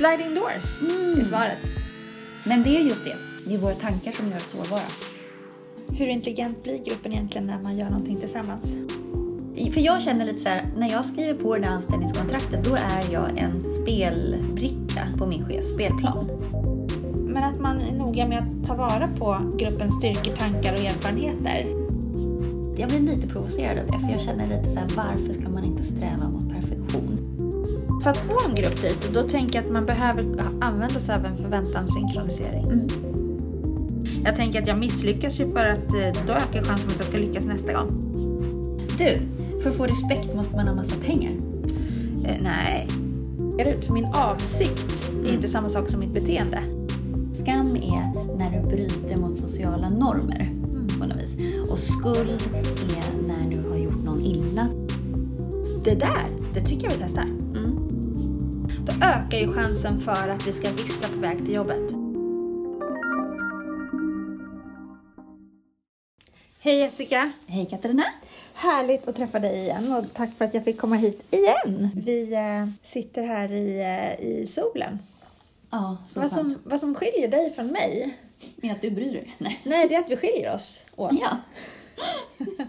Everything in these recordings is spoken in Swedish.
Sliding doors Mm. är svaret. Men det är just det. Det är våra tankar som gör oss sårbara. Hur intelligent blir gruppen egentligen när man gör någonting tillsammans? För jag känner lite så här, när jag skriver på det där anställningskontraktet, då är jag en spelbricka på min chefs spelplan. Men att man är noga med att ta vara på gruppens styrkor, tankar och erfarenheter. Jag blir lite provocerad av det, för jag känner lite så här, varför ska man inte sträva mot? För att få en grupp dit, då tänker jag att man behöver använda sig av en förväntanssynkronisering. Mm. Jag tänker att jag misslyckas ju för att eh, då ökar chansen att jag ska lyckas nästa gång. Du, för att få respekt måste man ha massa pengar. Eh, nej. För min avsikt är inte samma sak som mitt beteende. Skam är när du bryter mot sociala normer på något vis. Och skuld är när du har gjort någon illa. Det där, det tycker jag vi testar. Ökar ju chansen för att vi ska vissla på väg till jobbet. Hej Jessica! Hej Katarina! Härligt att träffa dig igen och tack för att jag fick komma hit igen. Vi eh, sitter här i, eh, i solen. Ja, så Vad sant. som, vad som skiljer dig från mig, Är att du bryr dig? Nej. nej det är att vi skiljer oss åt. Ja.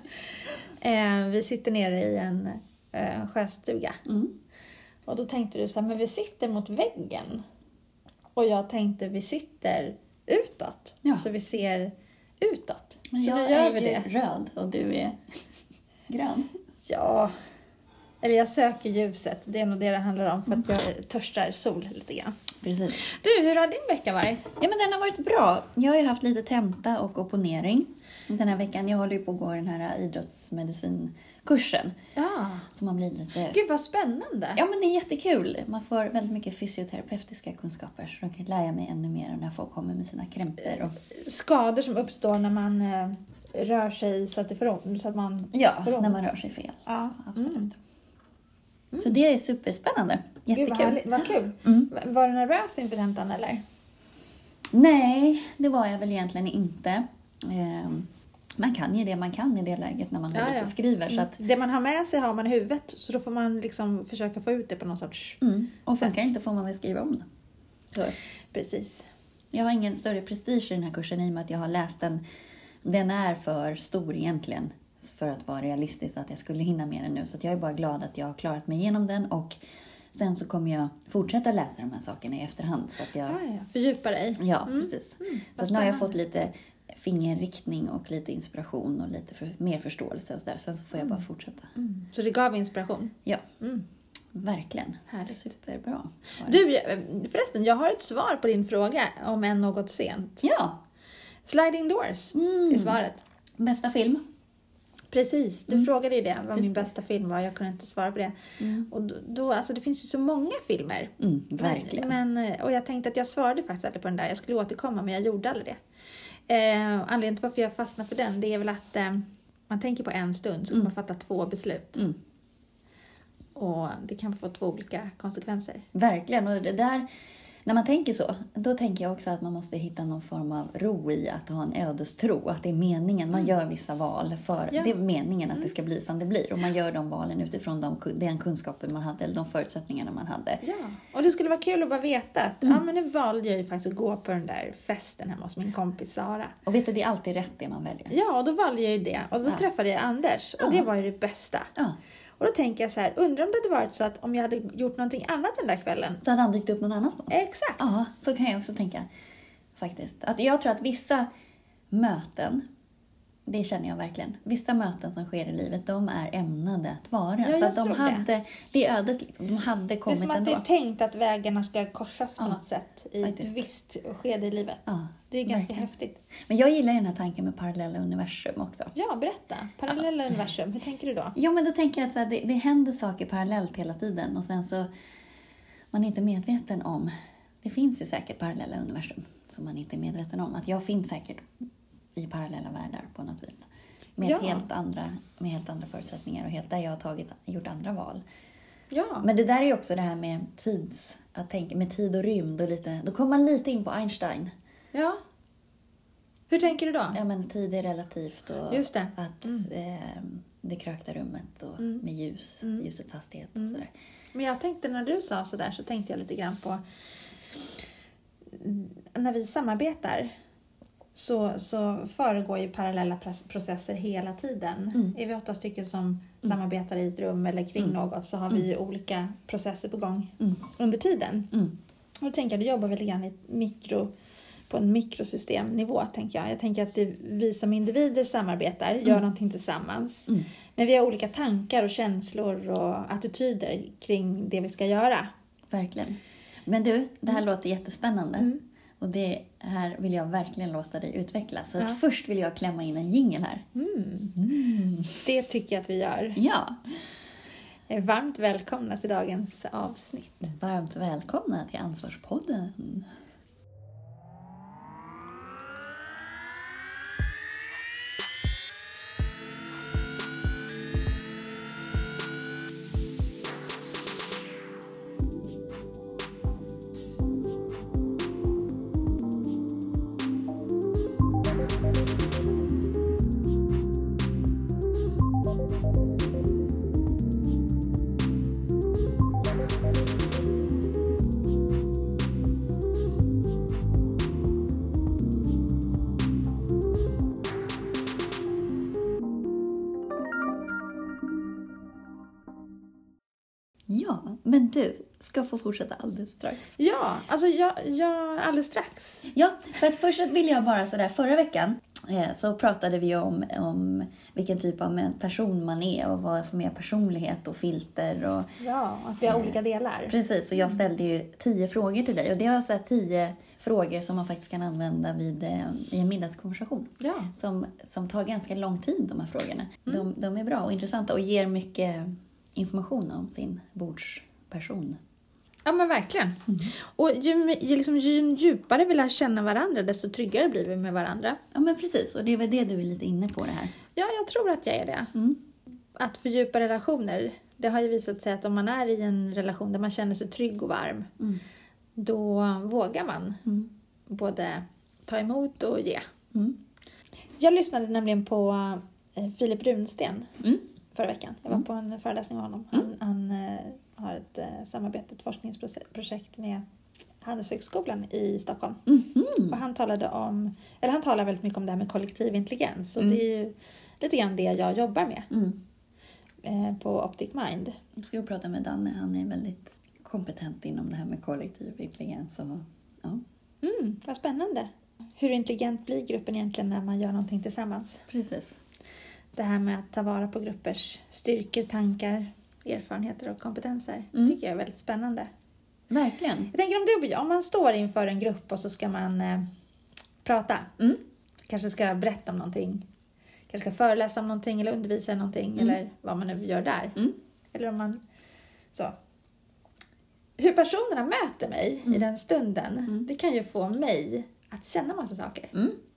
Eh, vi sitter nere i en eh, sjöstuga. Mm. Och då tänkte du så här, men vi sitter mot väggen. Och jag tänkte vi sitter utåt. Ja. Så vi ser utåt. Men så jag nu gör är vi ju det. röd och du är grön. Ja. Eller jag söker ljuset. Det är nog det det handlar om. För att jag törstar sol lite grann. Precis. Du, hur har din vecka varit? Ja, men den har varit bra. Jag har ju haft lite tenta och opponering den här veckan. Jag håller ju på att gå den här idrottsmedicinkursen. Ja. Så man blir lite... Gud vad spännande. Ja, men det är jättekul. Man får väldigt mycket fysioterapeutiska kunskaper. Så då kan lära mig ännu mer när folk kommer med sina krämpor. Och... Skador som uppstår när man eh, rör sig så att, det ont, så att man Ja, när man rör sig fel. Ja. Så, absolut. Mm. Så det är superspännande. Gud vad, Jättekul. härligt. vad kul. Mm. Var du nervös inför tentan eller? Nej, det var jag väl egentligen inte. Ehm, man kan ju det man kan i det läget när man Ja, ja. skriver. Så att, Det man har med sig har man i huvudet så då får man liksom försöka få ut det på någon sorts... mm. Och funkar inte får man väl skriva om det. Så. Precis. Jag har ingen större prestige i den här kursen i och med att jag har läst den. Den är för stor egentligen för att vara realistisk att jag skulle hinna med den nu. Så jag är bara glad att jag har klarat mig igenom den och sen så kommer jag fortsätta läsa de här sakerna i efterhand. Så att jag, Ja, ja. Fördjupa dig. ja, Mm. precis. Mm, Så nu har jag fått lite fingerriktning och lite inspiration och lite för, mer förståelse och sådär. Sen så får jag bara fortsätta. Mm. Så det gav inspiration? Ja, Mm. verkligen. Härligt. Superbra. Du, jag- förresten, jag har ett svar på din fråga, om än något sent. Ja, Sliding Doors Mm. är svaret. bästa film? Precis, du Mm. frågade ju det, vad min Precis. bästa film var. Jag kunde inte svara på det. Mm. Och då, då, alltså det finns ju så många filmer. Mm, verkligen. Men, men, och jag tänkte att jag svarade faktiskt aldrig på den där. Jag skulle återkomma, men jag gjorde aldrig det. Eh, anledningen till varför jag fastnade för den, det är väl att eh, man tänker på en stund så Mm. man fatta två beslut. Mm. Och det kan få två olika konsekvenser. Verkligen. Och det där, när man tänker så, då tänker jag också att man måste hitta någon form av ro i att ha en ödestro. Att det är meningen. Man gör vissa val för Ja. det är meningen att det ska bli som det blir. Och man gör de valen utifrån de, den kunskapen man hade, eller de förutsättningarna man hade. Ja, och det skulle vara kul att bara veta att Mm. ja, men nu valde jag ju faktiskt att gå på den där festen hemma hos min kompis Sara. Och vet du, det är alltid rätt det man väljer. Ja, och då valde jag ju det. Och då Ja. träffade jag Anders och Ja. det var ju det bästa. Ja. Och då tänker jag så här, undrar om det hade varit så att om jag hade gjort någonting annat den där kvällen. Så hade han dykt upp någon annanstans. Exakt. Ja, så kan jag också tänka. Faktiskt. Alltså, jag tror att vissa möten, det känner jag verkligen. Vissa möten som sker i livet, de är ämnade att vara. Ja, så att de tror det. hade, det är ödet liksom. De hade Det är kommit som att ändå. det är tänkt att vägarna ska korsas på Ja, något sätt i faktiskt. ett visst skede i livet. Ja, Det är ganska verkligen. häftigt. Men jag gillar ju den här tanken med parallella universum också. Ja, berätta. Parallella universum, hur tänker du då? Ja, men då tänker jag att det, det händer saker parallellt hela tiden och sen så man är inte medveten om. Det finns ju säkert parallella universum som man inte är medveten om. Att jag finns säkert i parallella världar på något vis. Med, Ja. helt, andra, med helt andra förutsättningar och helt där jag har tagit, gjort andra val. Ja, Men det där är ju också det här med tids, att tänka med tid och rymd och lite, då kommer man lite in på Einstein. ja. Hur tänker du då? Ja men tid är relativt och Just det. att Mm. eh, det krökta rummet och Mm. med ljus, Mm. ljusets hastighet och Mm. sådär. Men jag tänkte när du sa sådär så tänkte jag lite grann på när vi samarbetar så, så föregår ju parallella processer hela tiden. Mm. Är vi åtta stycken som samarbetar i ett rum eller kring Mm. något så har vi ju olika processer på gång Mm. under tiden. Mm. Och då tänker jag, det jobbar väl lite grann i mikro, på en mikrosystemnivå. Tänker jag. jag tänker att vi som individer samarbetar, gör Mm. någonting tillsammans. Mm. Men vi har olika tankar och känslor och attityder kring det vi ska göra. Verkligen. Men du, det här låter jättespännande. Mm. Och det här vill jag verkligen låta dig utveckla. Så att Ja. först vill jag klämma in en jingel här. Mm. Det tycker jag att vi gör. Ja, Eh, Varmt välkomna till dagens avsnitt. varmt välkomna till Ansvarspodden. Ska få fortsätta alldeles strax. Ja, alltså jag, jag alldeles strax. Ja, för att först vill jag bara sådär, förra veckan eh, så pratade vi om, om vilken typ av person man är och vad som är personlighet och filter och Ja, att vi har olika delar. precis. Och jag ställde ju tio frågor till dig och det var så här tio frågor som man faktiskt kan använda vid, eh, i en middagskonversation. Ja. Som, som tar ganska lång tid, de här frågorna. De, de är bra och intressanta och ger mycket information om sin bordsperson. Ja, men verkligen. Och ju, ju, liksom, ju djupare vi lär känna varandra, desto tryggare blir vi med varandra. Ja, men precis. Och det är väl det du är lite inne på det här. Ja, jag tror att jag är det. Mm. Att fördjupa relationer, det har ju visat sig att om man är i en relation där man känner sig trygg och varm, Mm. då vågar man Mm. både ta emot och ge. Mm. Jag lyssnade nämligen på eh, Filip Runsten Mm. förra veckan. Jag var Mm. på en föreläsning med honom. Han, han eh, har ett eh, samarbete, ett forskningsprojekt med Handelshögskolan i Stockholm. Mhm. Och han talade om, eller han talar väldigt mycket om det här med kollektiv intelligens. Och Mm. det är ju lite grann det jag jobbar med Mm. eh, på Optic Mind. Jag ska prata med Danne. Han är väldigt kompetent inom det här med kollektiv intelligens. Och, ja, Mm, vad spännande. Hur intelligent blir gruppen egentligen när man gör någonting tillsammans? precis. Det här med att ta vara på gruppers styrkor, tankar, erfarenheter och kompetenser. Mm. Det tycker jag är väldigt spännande. Verkligen. Jag tänker om du och jag, om man står inför en grupp och så ska man eh, prata. Mm. Kanske ska berätta om någonting. Kanske ska föreläsa om någonting eller undervisa i någonting Mm. eller vad man nu gör där. Mm. Eller om man... Så. Hur personerna möter mig i Mm. den stunden, Mm. det kan ju få mig att känna massa saker.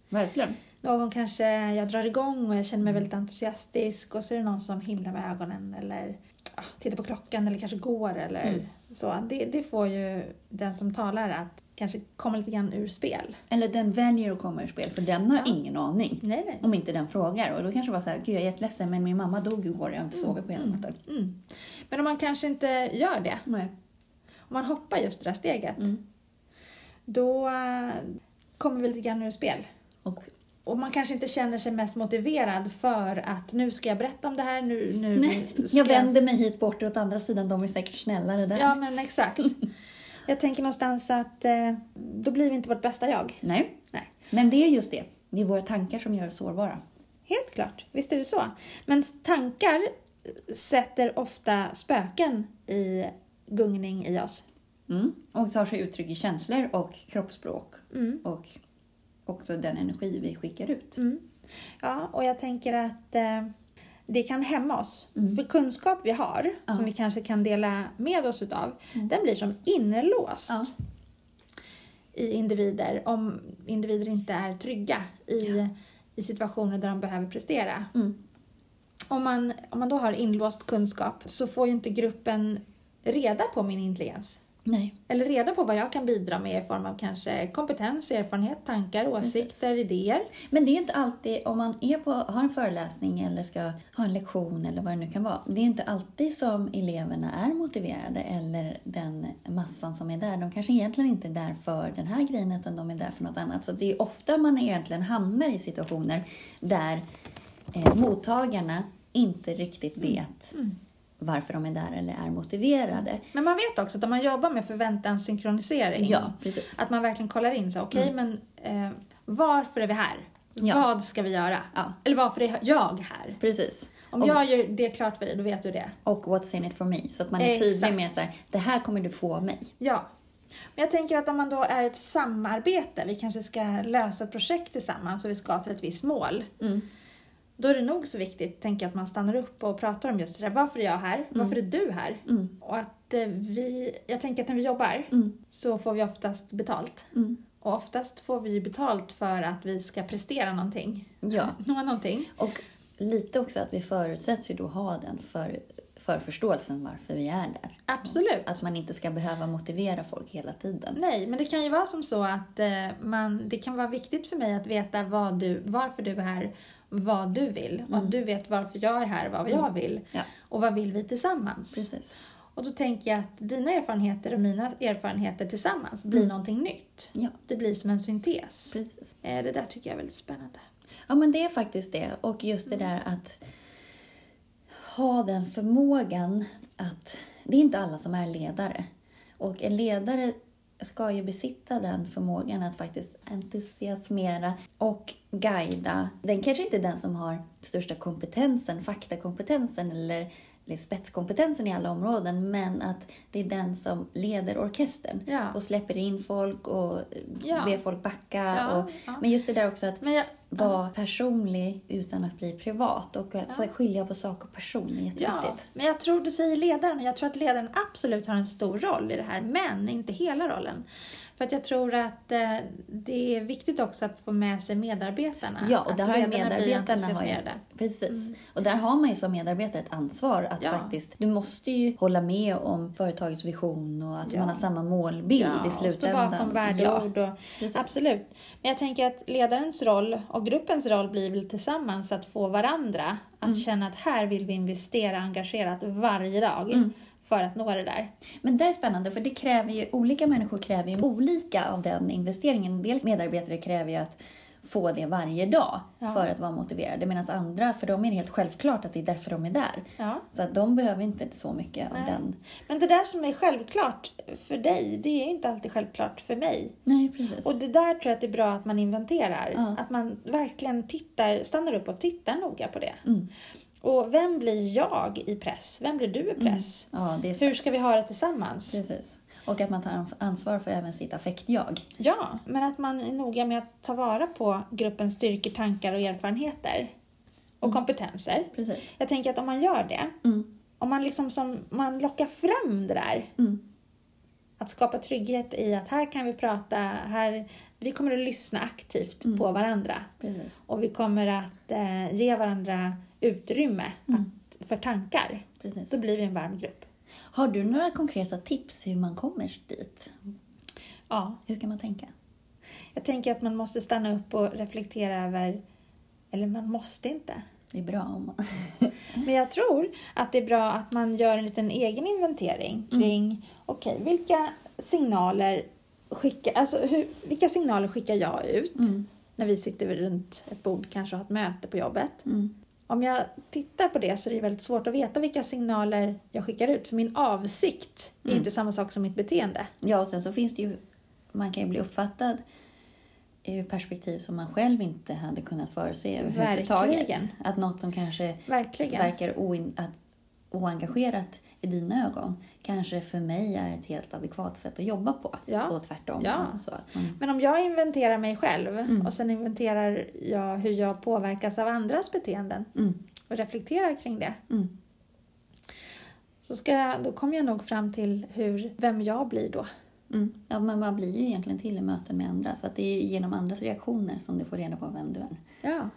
Verkligen. Någon kanske jag drar igång och jag känner mig väldigt entusiastisk och så är det någon som himlar med ögonen eller ja, tittar på klockan eller kanske går eller Mm. så. Det, det får ju den som talar att kanske komma lite grann ur spel. Eller den väljer att komma ur spel för den har Ja. ingen aning. Nej, nej. Om inte den frågar. Och då kanske det var så här, gud jag är jätteledsen men min mamma dog igår och jag har inte sovit på hela Mm. natten. Mm. Men om man kanske inte gör det, Nej. om man hoppar just det där steget, Mm. då eh, kommer vi lite grann ur spel. Och Och man kanske inte känner sig mest motiverad för att nu ska jag berätta om det här, nu, nu Nej, jag vänder mig hit bort åt andra sidan, de är säkert snällare där. Ja, men exakt. Jag tänker någonstans att eh, då blir vi inte vårt bästa jag. Nej. Nej. Men det är just det. Det är våra tankar som gör oss sårbara. Helt klart, visst är det så. Men tankar sätter ofta spöken i gungning i oss. Mm. Och tar sig uttryck i känslor och kroppsspråk. Mm. Och också den energi vi skickar ut. Mm. Ja, och jag tänker att eh, det kan hämma oss. Mm. För kunskap vi har, Ja. som vi kanske kan dela med oss utav, Mm. den blir som inlåst Ja. i individer om individer inte är trygga i, i situationer där de behöver prestera. Mm. Om man, om man då har inlåst kunskap så får ju inte gruppen reda på min intelligens. Nej. Eller reda på vad jag kan bidra med i form av kanske kompetens, erfarenhet, tankar, åsikter, idéer. Men det är ju inte alltid, om man är på, har en föreläsning eller ska ha en lektion eller vad det nu kan vara. Det är inte alltid som eleverna är motiverade eller den massan som är där. De kanske egentligen inte är där för den här grejen utan de är där för något annat. Så det är ofta man egentligen hamnar i situationer där eh, mottagarna inte riktigt vet Mm. Varför de är där eller är motiverade. Men man vet också att om man jobbar med förväntanssynkronisering, Ja, precis. att man verkligen kollar in så, okej men eh, varför är vi här? Ja. Vad ska vi göra? Ja. Eller varför är jag här? Precis. Om Och- jag gör det klart för dig, då vet du det. Och what's in it for me. Så att man är tydlig Exakt. med att det här kommer du få av mig. Ja. Men jag tänker att om man då är ett samarbete, vi kanske ska lösa ett projekt tillsammans och vi ska till ett visst mål. Mm. Då är det nog så viktigt, tänker jag, att man stannar upp och pratar om just det där. Varför är jag här? Varför är du här? Mm. Och att eh, vi, jag tänker att när vi jobbar Mm. så får vi oftast betalt. Mm. Och oftast får vi betalt för att vi ska prestera någonting. Ja. Nå någonting. Och lite också att vi förutsätts ju då ha den för, för förståelsen varför vi är där. Absolut. Att man inte ska behöva motivera folk hela tiden. Nej, men det kan ju vara som så att eh, man, det kan vara viktigt för mig att veta vad du, varför du är här, vad du vill. Och att du vet varför jag är här, vad jag vill. Ja. Och vad vill vi tillsammans? Precis. Och då tänker jag att dina erfarenheter och mina erfarenheter tillsammans blir någonting nytt. Ja, Det blir som en syntes. precis. Eh, Det där tycker jag är väldigt spännande. Ja, men det är faktiskt det. Och just det där att ha den förmågan att... Det är inte alla som är ledare. Och en ledare ska ju besitta den förmågan att faktiskt entusiasmera och guida. Den kanske inte är den som har största kompetensen, faktakompetensen eller, eller spetskompetensen i alla områden, men att det är den som leder orkestern Ja. och släpper in folk och Ja. ber folk backa. Ja, och, ja. Men just det där också att jag, vara personlig utan att bli privat och att så skilja på sak och person är Ja, jätteviktigt. men jag tror du säger ledaren och jag tror att ledaren absolut har en stor roll i det här, men inte hela rollen. För att jag tror att eh, det är viktigt också att få med sig medarbetarna. Ja, och där har medarbetarna har ju, precis. Och där har man ju som medarbetare ett ansvar att Ja. faktiskt, du måste ju hålla med om företagets vision och att Ja. man har samma målbild i Ja, och stå slutändan. bakom värdeord. Och, absolut. Men jag tänker att ledarens roll och gruppens roll blir väl tillsammans att få varandra att Mm. känna att här vill vi investera engagerat varje dag Mm. För att nå det där. Men det är spännande för det kräver ju, olika människor kräver ju olika av den investeringen. En del medarbetare kräver ju att få det varje dag Ja. för att vara motiverade. Medan andra, för dem är det helt självklart att det är därför de är där. Ja. Så att de behöver inte så mycket av Nej. den. Men det där som är självklart för dig, det är inte alltid självklart för mig. Nej, precis. Och det där tror jag att det är bra att man inventerar. Ja. Att man verkligen tittar, stannar upp och tittar noga på det. Mm. Och vem blir jag i press? Vem blir du i press? Ja, det är så. Hur ska vi ha det tillsammans? Precis. Och att man tar ansvar för även sitt affekt-jag. Ja, men att man är noga med att ta vara på gruppens styrkor, tankar och erfarenheter. Och kompetenser. Precis. Jag tänker att om man gör det, Mm. om man liksom som, man lockar fram det där. Mm. Att skapa trygghet i att här kan vi prata, här, vi kommer att lyssna aktivt på varandra. Precis. Och vi kommer att eh, ge varandra utrymme att, för tankar. Precis. Då blir vi en varm grupp. Har du några konkreta tips hur man kommer dit? Ja, Hur ska man tänka? jag tänker att man måste stanna upp och reflektera över, eller man måste inte. Det är bra om man... Men jag tror att det är bra att man gör en liten egen inventering kring, okej, vilka signaler skickar, alltså hur, vilka signaler skickar jag ut Mm. när vi sitter runt ett bord, kanske har ett möte på jobbet? Mm. Om jag tittar på det så är det väldigt svårt att veta vilka signaler jag skickar ut, för min avsikt är Mm. inte samma sak som mitt beteende. Ja, och sen så finns det ju... Man kan ju bli uppfattad ur perspektiv som man själv inte hade kunnat förutse överhuvudtaget. Verkligen. Att något som kanske Verkligen. verkar oin, att, oengagerat i dina ögon kanske för mig är ett helt adekvat sätt att jobba på. Ja. Och tvärtom. Ja. Så man, Men om jag inventerar mig själv Mm. och sen inventerar jag hur jag påverkas av andras beteenden mm, och reflekterar kring det, mm, så ska jag, då kommer jag nog fram till hur, vem jag blir då. mm. Ja, men man blir ju egentligen till i möten med andra. Så att det är genom andras reaktioner som du får reda på vem du är. Ja.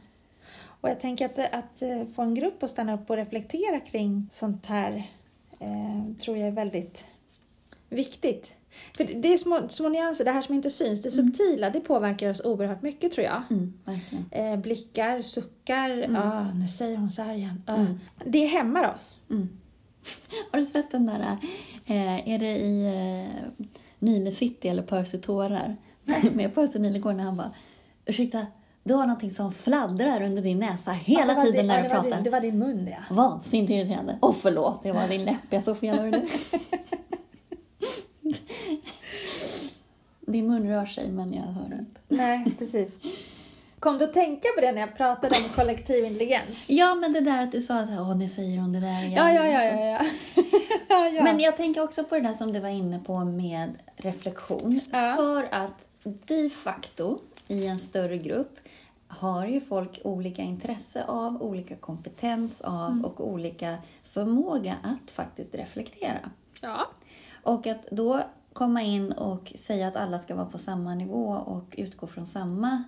Och jag tänker att, att eh, få en grupp att stanna upp och reflektera kring sånt här eh, tror jag är väldigt viktigt För det- är små, små nyanser, det här som inte syns, det subtila, det påverkar oss oerhört mycket tror jag. Mm. Eh, blickar, suckar, ah, nu säger hon så här igen. Ah. Mm. Det hämmar oss. Mm. Har du sett den där, eh, är det i eh, Nile City eller Percy tårar? Med Percy Nilegård när han bara, ursäkta, du har någonting som fladdrar under din näsa hela Ja, tiden din- när ja, du det var pratar. Din, det var din mun ja. Vansinnigt irriterande. Åh förlåt, det var din läpp. Jag såg fel. Din mun rör sig men jag hör inte. Nej, precis. Kom du att tänka på det när jag pratade om kollektiv intelligens? Ja, men det där att du sa att åh, nu säger hon det där igen. Ja, ja, ja, ja. ja. ja, ja. Men jag tänker också på det där som du var inne på med reflektion. Ja. För att de facto i en större grupp har ju folk olika intresse av, olika kompetens av Mm. och olika förmåga att faktiskt reflektera. ja. Och att då komma in och säga att alla ska vara på samma nivå och utgå från samma,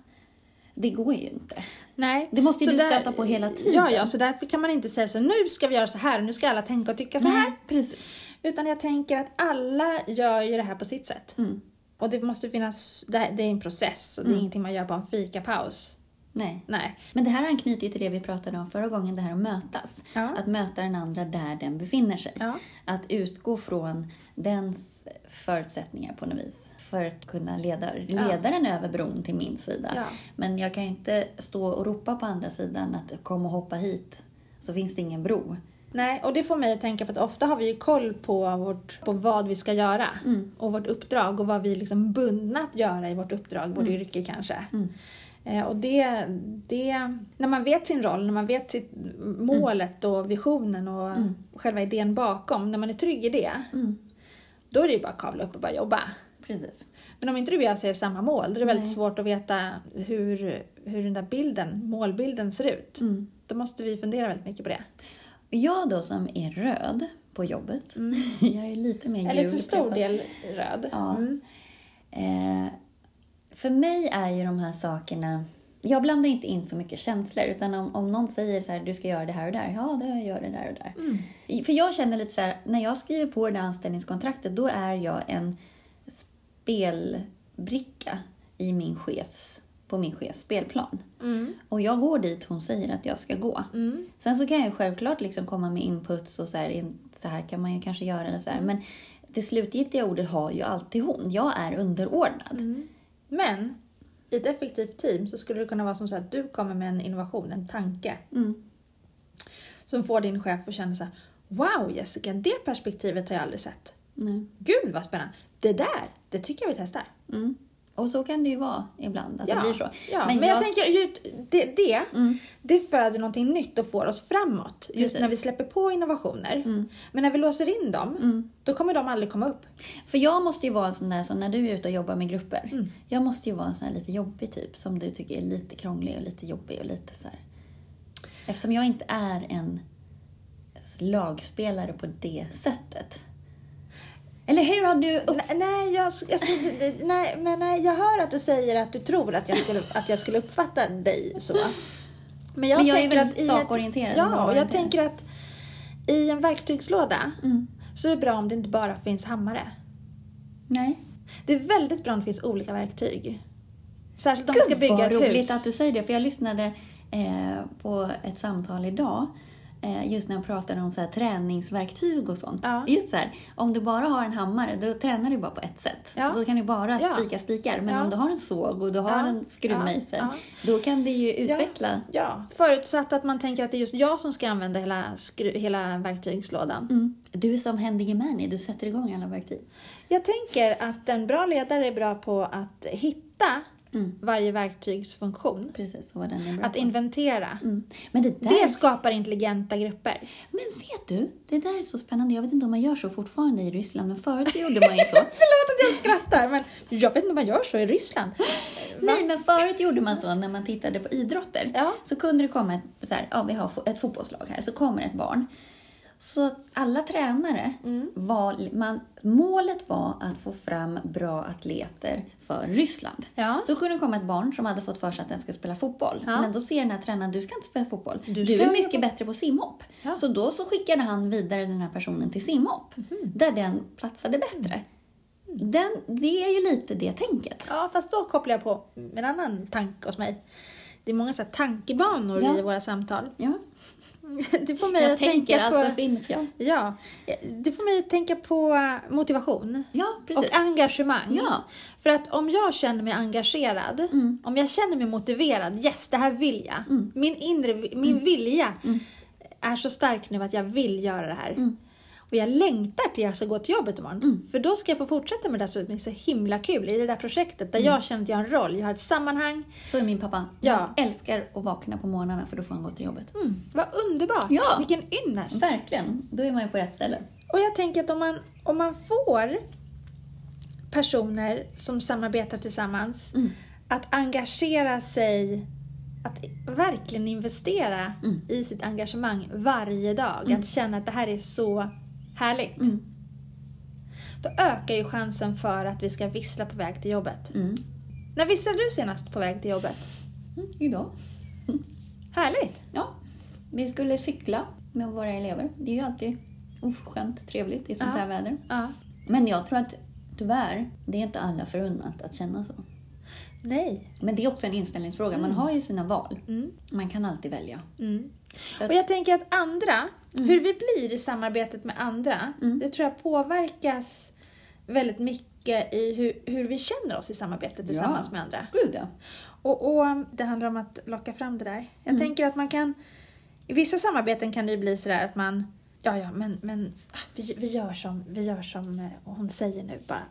det går ju inte. Nej. Det måste ju Så du stöta på hela tiden. Ja, ja, så därför kan man inte säga så nu ska vi göra så här nu ska alla tänka och tycka så här. Nej, precis. Utan jag tänker att alla gör ju det här på sitt sätt. Mm. Och det måste finnas, det är en process och det är Mm. ingenting man gör på en fikapaus. Nej. Nej. Men det här anknyter ju till det vi pratade om förra gången, det här att mötas. Ja. Att möta den andra där den befinner sig. Ja. Att utgå från dens förutsättningar på något vis. För att kunna leda, leda den över bron till min sida. Ja. Men jag kan ju inte stå och ropa på andra sidan att kom och hoppa hit. Så finns det ingen bro. Nej, och det får mig att tänka på att ofta har vi ju koll på, vårt, på vad vi ska göra. Mm. Och vårt uppdrag och vad vi är liksom bundna att göra i vårt uppdrag, vårt Mm. yrke kanske. Mm. Eh, och det, det, när man vet sin roll, när man vet sitt målet och visionen och Mm. själva idén bakom, när man är trygg i det, Mm. då är det ju bara att kavla upp och bara jobba. Precis. Men om inte du och jag ser samma mål, då är det väldigt Nej. svårt att veta hur, hur den där bilden, målbilden ser ut. Mm. Då måste vi fundera väldigt mycket på det. Jag då som är röd på jobbet, jag är lite mer Eller gul till på stor del röd. Ja. Mm. Eh, för mig är ju de här sakerna... Jag blandar inte in så mycket känslor. Utan om, om någon säger så här, du ska göra det här och där. Ja, det gör det där och där. Mm. För jag känner lite så här, när jag skriver på det där anställningskontraktet, då är jag en spelbricka i min chefs, på min chefs spelplan. Mm. Och jag går dit hon säger att jag ska gå. Mm. Sen så kan jag självklart liksom komma med inputs och så här, så här kan man ju kanske göra eller så här. Men det slutgiltiga ordet har ju alltid hon. Jag är underordnad. Mm. Men i ett effektivt team så skulle det kunna vara som så att du kommer med en innovation, en tanke Mm. som får din chef att känna så här, Wow Jessica, det perspektivet har jag aldrig sett. Nej. Gud vad spännande. Det där, det tycker jag vi testar. Mm. Och så kan det ju vara ibland, att det blir så. Ja, men, jag, tänker ju, det, det, Mm. det föder någonting nytt och får oss framåt. Just Precis. när vi släpper på innovationer. Mm. Men när vi låser in dem, Mm. då kommer de aldrig komma upp. För jag måste ju vara en sån där som när du är ute och jobbar med grupper. Mm. Jag måste ju vara en sån här lite jobbig typ som du tycker är lite krånglig och lite jobbig och lite så här. Eftersom jag inte är en lagspelare på det sättet. Eller hur har du upp... Nej, nej, jag, alltså, nej, men nej, jag hör att du säger att du tror att jag skulle, att jag skulle uppfatta dig så. Men jag, Men jag är väldigt ett- sakorienterad, Ja, och jag tänker att i en verktygslåda Mm. så är det bra om det inte bara finns hammare. Nej. Det är väldigt bra om det finns olika verktyg. Särskilt om vi ska bygga vad ett roligt hus. att du säger det, för jag lyssnade eh, på ett samtal idag just när jag pratade om så här, träningsverktyg och sånt. Ja. Just så här, om du bara har en hammare, då tränar du bara på ett sätt. Ja. Då kan du bara Ja. spika spikar. Men om du har en såg och du har en skruvmejsel, då kan det ju utveckla. Ja, förutsatt att man tänker att det är just jag som ska använda hela, hela verktygslådan. Mm. Du är som Hendy Mani, du sätter igång alla verktyg. Jag tänker att en bra ledare är bra på att hitta Mm. varje verktygsfunktion. Precis, och vad den är bra Att på. inventera. Mm. Men det där... Det skapar intelligenta grupper. Men vet du, det där är så spännande. Jag vet inte om man gör så fortfarande i Ryssland, men förut gjorde man ju så. Förlåt att jag skrattar, men jag vet inte om man gör så i Ryssland. Nej, men förut gjorde man så när man tittade på idrotter. Ja. Så kunde det komma ett, så här, ja vi har ett fotbollslag här, så kommer ett barn. Så alla tränare Mm. var, man, målet var att få fram bra atleter för Ryssland. Ja. Så kunde det komma ett barn som hade fått för sig att den ska spela fotboll. Ja. Men då ser den här tränaren, du ska inte spela fotboll. Du Du, är mycket fotboll." bättre på simhopp. Ja. Så då så skickade han vidare den här personen till simhopp. Mhm. Där den platsade bättre. Den, det är ju lite det tänket. Ja, fast då kopplar jag på en annan tanke hos mig. Det är många så tankebanor Ja. i våra samtal. Ja. Det får mig Jag att tänker tänka på... alltså finns jag. Ja, det får mig att tänka på motivation. Ja. Och engagemang. Ja. För att om jag känner mig engagerad, Mm. om jag känner mig motiverad, yes det här vill jag. Min inre, min Mm. vilja är så stark nu att jag vill göra det här. Mm. Och jag längtar till jag ska gå till jobbet imorgon. För då ska jag få fortsätta med det där som är så himla kul i det där projektet där Mm. jag känner att jag har en roll, jag har ett sammanhang. Så är min pappa. Ja. Jag älskar att vakna på morgnarna för då får han gå till jobbet. Mm, vad underbart! Ja. Vilken ynnest! Verkligen. Då är man ju på rätt ställe. Och jag tänker att om man, om man får personer som samarbetar tillsammans Mm. att engagera sig, att verkligen investera Mm. i sitt engagemang varje dag, att känna att det här är så härligt. Mm. Då ökar ju chansen för att vi ska vissla på väg till jobbet. Mm. När visslade du senast på väg till jobbet? Mm. Idag. Härligt! Ja. Vi skulle cykla med våra elever. Det är ju alltid oförskämt trevligt i sånt Ja. här väder. Ja. Men jag tror att tyvärr, det är inte alla förunnat att känna så. Nej. Men det är också en inställningsfråga. Man har ju sina val. Mm. Man kan alltid välja. Mm. Och jag tänker att andra, hur vi blir i samarbetet med andra, Mm. det tror jag påverkas väldigt mycket i hur, hur vi känner oss i samarbetet tillsammans Ja. med andra. Gud ja. Och, och det handlar om att locka fram det där. Jag Mm. tänker att man kan, i vissa samarbeten kan det ju bli sådär att man, ja ja men, men ah, vi, vi, gör som, vi gör som eh, hon säger nu bara.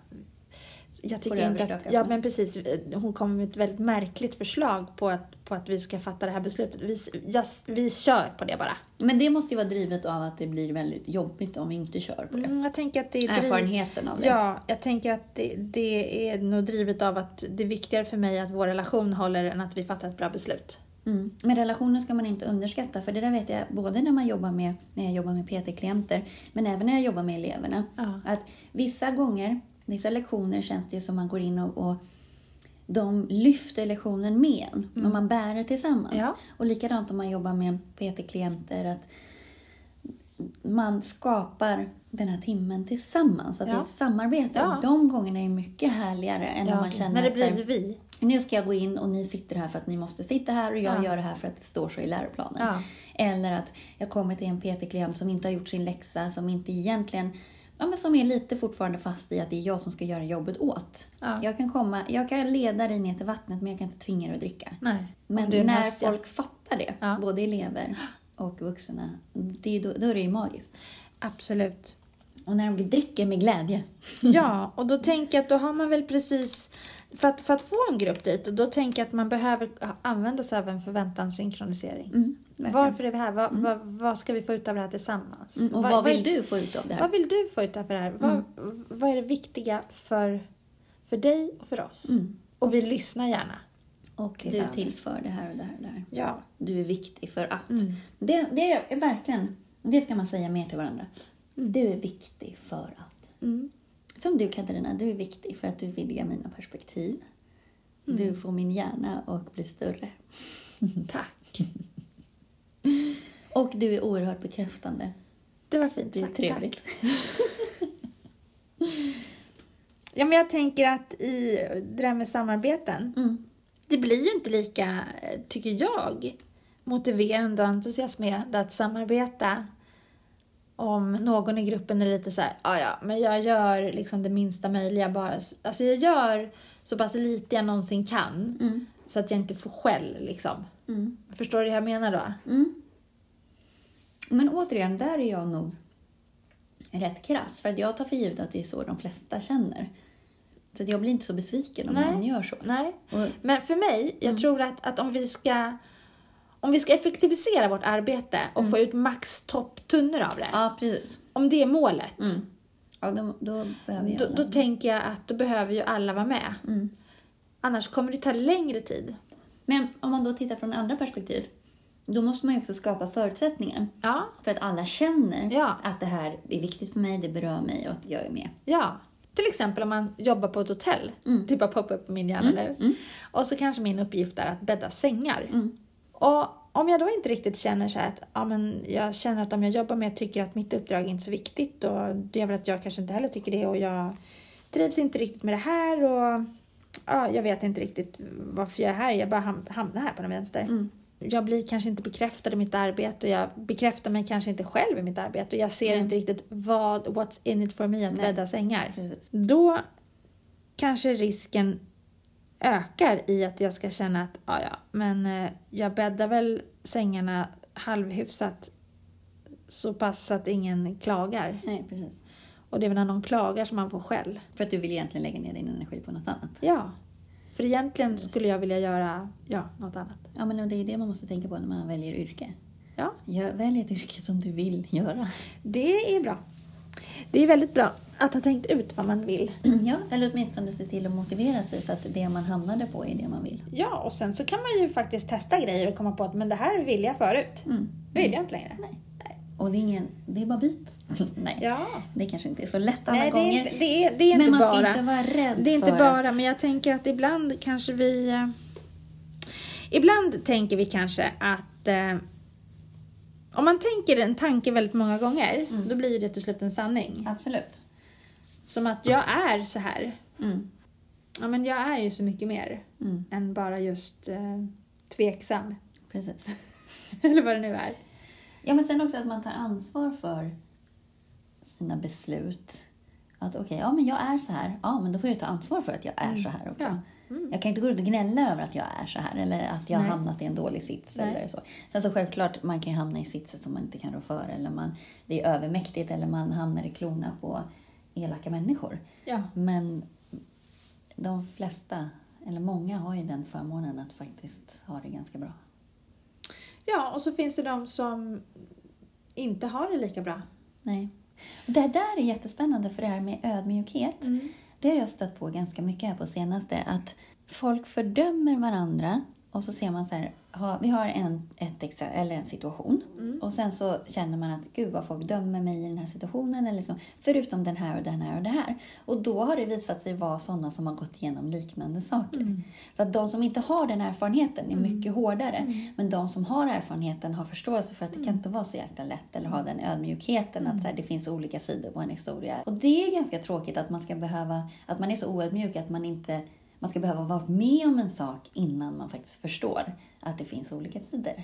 Jag tycker inte att, ja men precis, hon kom med ett väldigt märkligt förslag på att, på att vi ska fatta det här beslutet. Vi, yes, vi kör på det bara. Men det måste ju vara drivet av att det blir väldigt jobbigt om vi inte kör på det. Mm, jag tänker att det är. Erfarenheten av det. Ja, jag tänker att det, det är nog drivet av att det är viktigare för mig att vår relation håller än att vi fattar ett bra beslut. Mm. Men relationer ska man inte underskatta, för det där vet jag både när man jobbar med, när jag jobbar med PT-klienter, men även när jag jobbar med eleverna. Ja. Att vissa gånger, vissa lektioner känns det ju som man går in och, och de lyfter lektionen med en, och man bär det tillsammans. Mm. Ja. Och likadant om man jobbar med PT-klienter, att man skapar den här timmen tillsammans, att det är Ja. ett samarbete. Ja. Och de gångerna är mycket härligare än när man känner när det att blir vi. nu ska jag gå in och ni sitter här för att ni måste sitta här och jag Ja. gör det här för att det står så i läroplanen. Ja. Eller att jag kommer till en PT-klient som inte har gjort sin läxa, som inte egentligen Ja, men som är lite fortfarande fast i att det är jag som ska göra jobbet åt. Ja. Jag kan komma, jag kan leda dig ner till vattnet men jag kan inte tvinga dig att dricka. Nej. Men när ja. folk fattar det, Ja. både elever och vuxna, det då, då är det ju magiskt. Absolut. Och när de dricker med glädje. Ja, och då tänker jag att då har man väl precis... För att, för att få en grupp dit, och då tänker jag att man behöver använda sig av en förväntanssynkronisering. Mm. Varför är vi här? Vad, vad, vad ska vi få ut av det här tillsammans? Mm, och vad, vill du få ut av det här? Vad vill du få ut av det här? Vad, vad är det viktiga för, för dig och för oss? Mm. Och vi lyssnar gärna. Och till du varandra. tillför det här och det här och det här. Ja. Du är viktig för att. Mm. Det, det är verkligen, det ska man säga mer till varandra. Du är viktig för att. Mm. Som du Katarina, du är viktig för att du vidgar mina perspektiv. Du får min hjärna att bli större. Tack. Och du är oerhört bekräftande. Det var fint Det är sagt. trevligt. Ja, men jag tänker att i det där med samarbeten, Mm. det blir ju inte lika, eh, tycker jag, motiverande och entusiasmerande att samarbeta om någon i gruppen är lite så här, ja ja, men jag gör liksom det minsta möjliga bara. Alltså jag gör så pass lite jag någonsin kan Mm. så att jag inte får skäll liksom. Mm. Förstår du vad jag menar då? Mm. Men återigen, där är jag nog rätt krass. För att jag tar för givet att det är så de flesta känner. Så jag blir inte så besviken om Nej. någon gör så. Nej. Och, Men för mig, jag tror att, att om vi ska om vi ska effektivisera vårt arbete och få ut max topptunnor av det, ja, precis. om det är målet, Mm. Ja, då, då behöver jag då, då tänker jag att då behöver ju alla vara med. Mm. Annars kommer det ta längre tid. Men om man då tittar från andra perspektiv, då måste man ju också skapa förutsättningar. Ja, För att alla känner Ja. att det här är viktigt för mig, det berör mig och att jag är med. ja. Till exempel om man jobbar på ett hotell, Mm. det bara poppar upp på min hjärna nu. Och så kanske min uppgift är att bädda sängar. Mm. Och om jag då inte riktigt känner så att ja, men jag känner att de jag jobbar med tycker att mitt uppdrag är inte så viktigt och det är väl att jag kanske inte heller tycker det och jag trivs inte riktigt med det här och ja, jag vet inte riktigt varför jag är här. Jag bara ham- hamnar här på den vänster. Mm. Jag blir kanske inte bekräftad i mitt arbete och jag bekräftar mig kanske inte själv i mitt arbete och jag ser Mm. inte riktigt vad, what's in it for me att Nej. bädda sängar. Precis. Då kanske risken ökar i att jag ska känna att ja, ja, men eh, jag bäddar väl sängarna halvhyfsat så pass att ingen klagar. Nej, precis. Och det är väl när någon klagar som man får skäll. För att du vill egentligen lägga ner din energi på något annat. Ja. För egentligen skulle jag vilja göra ja, något annat. Ja, men det är det man måste tänka på när man väljer yrke. Ja, Jag väljer ett yrke som du vill göra. det är bra. Det är väldigt bra att ha tänkt ut vad man vill. Ja, eller åtminstone se till att motivera sig så att det man hamnade på är det man vill. Ja, och sen så kan man ju faktiskt testa grejer och komma på att men det här vill jag förut. Mm. Det vill jag inte längre. Nej. Och det är, ingen, det är bara byt. Nej, Ja. det kanske inte är så lätt alla Nej, det är gånger. inte, det är, det är men man ska bara. inte vara rädd Det är inte bara, att... men jag tänker att ibland kanske vi... Eh, ibland tänker vi kanske att... Om man tänker en tanke väldigt många gånger, Mm. då blir det till slut en sanning. Absolut. Som att jag är så här. Mm. Ja, men jag är ju så mycket mer Mm. än bara just eh, tveksam. Precis. Eller vad det nu är. Ja, men sen också att man tar ansvar för sina beslut. Att okej, ja men jag är så här. Ja, men då får jag ta ansvar för att jag är så här också. Ja. Mm. Jag kan inte gå runt och gnälla över att jag är så här eller att jag har Nej. hamnat i en dålig sits Nej. eller så. Sen så självklart, man kan ju hamna i sitser som man inte kan rå för eller man, det är övermäktigt eller man hamnar i klorna på elaka människor. Ja. Men de flesta, eller många, har ju den förmånen att faktiskt ha det ganska bra. ja, och så finns det de som inte har det lika bra. Nej. Det där är jättespännande för det här med ödmjukhet. Det har jag stött på ganska mycket här på senaste. Att folk fördömer varandra och så ser man så här, ha, vi har en, ett, eller en situation och sen så känner man att gud vad folk dömer mig i den här situationen. Eller liksom, förutom den här och den här och det här. Och då har det visat sig vara sådana som har gått igenom liknande saker. Så att de som inte har den erfarenheten är mycket hårdare. Men de som har erfarenheten har förståelse för att det kan inte vara så jäkla lätt. Eller ha den ödmjukheten att så här, det finns olika sidor på en historia. Och det är ganska tråkigt att man ska behöva, att man är så oödmjuk att man inte man ska behöva vara med om en sak innan man faktiskt förstår att det finns olika sidor.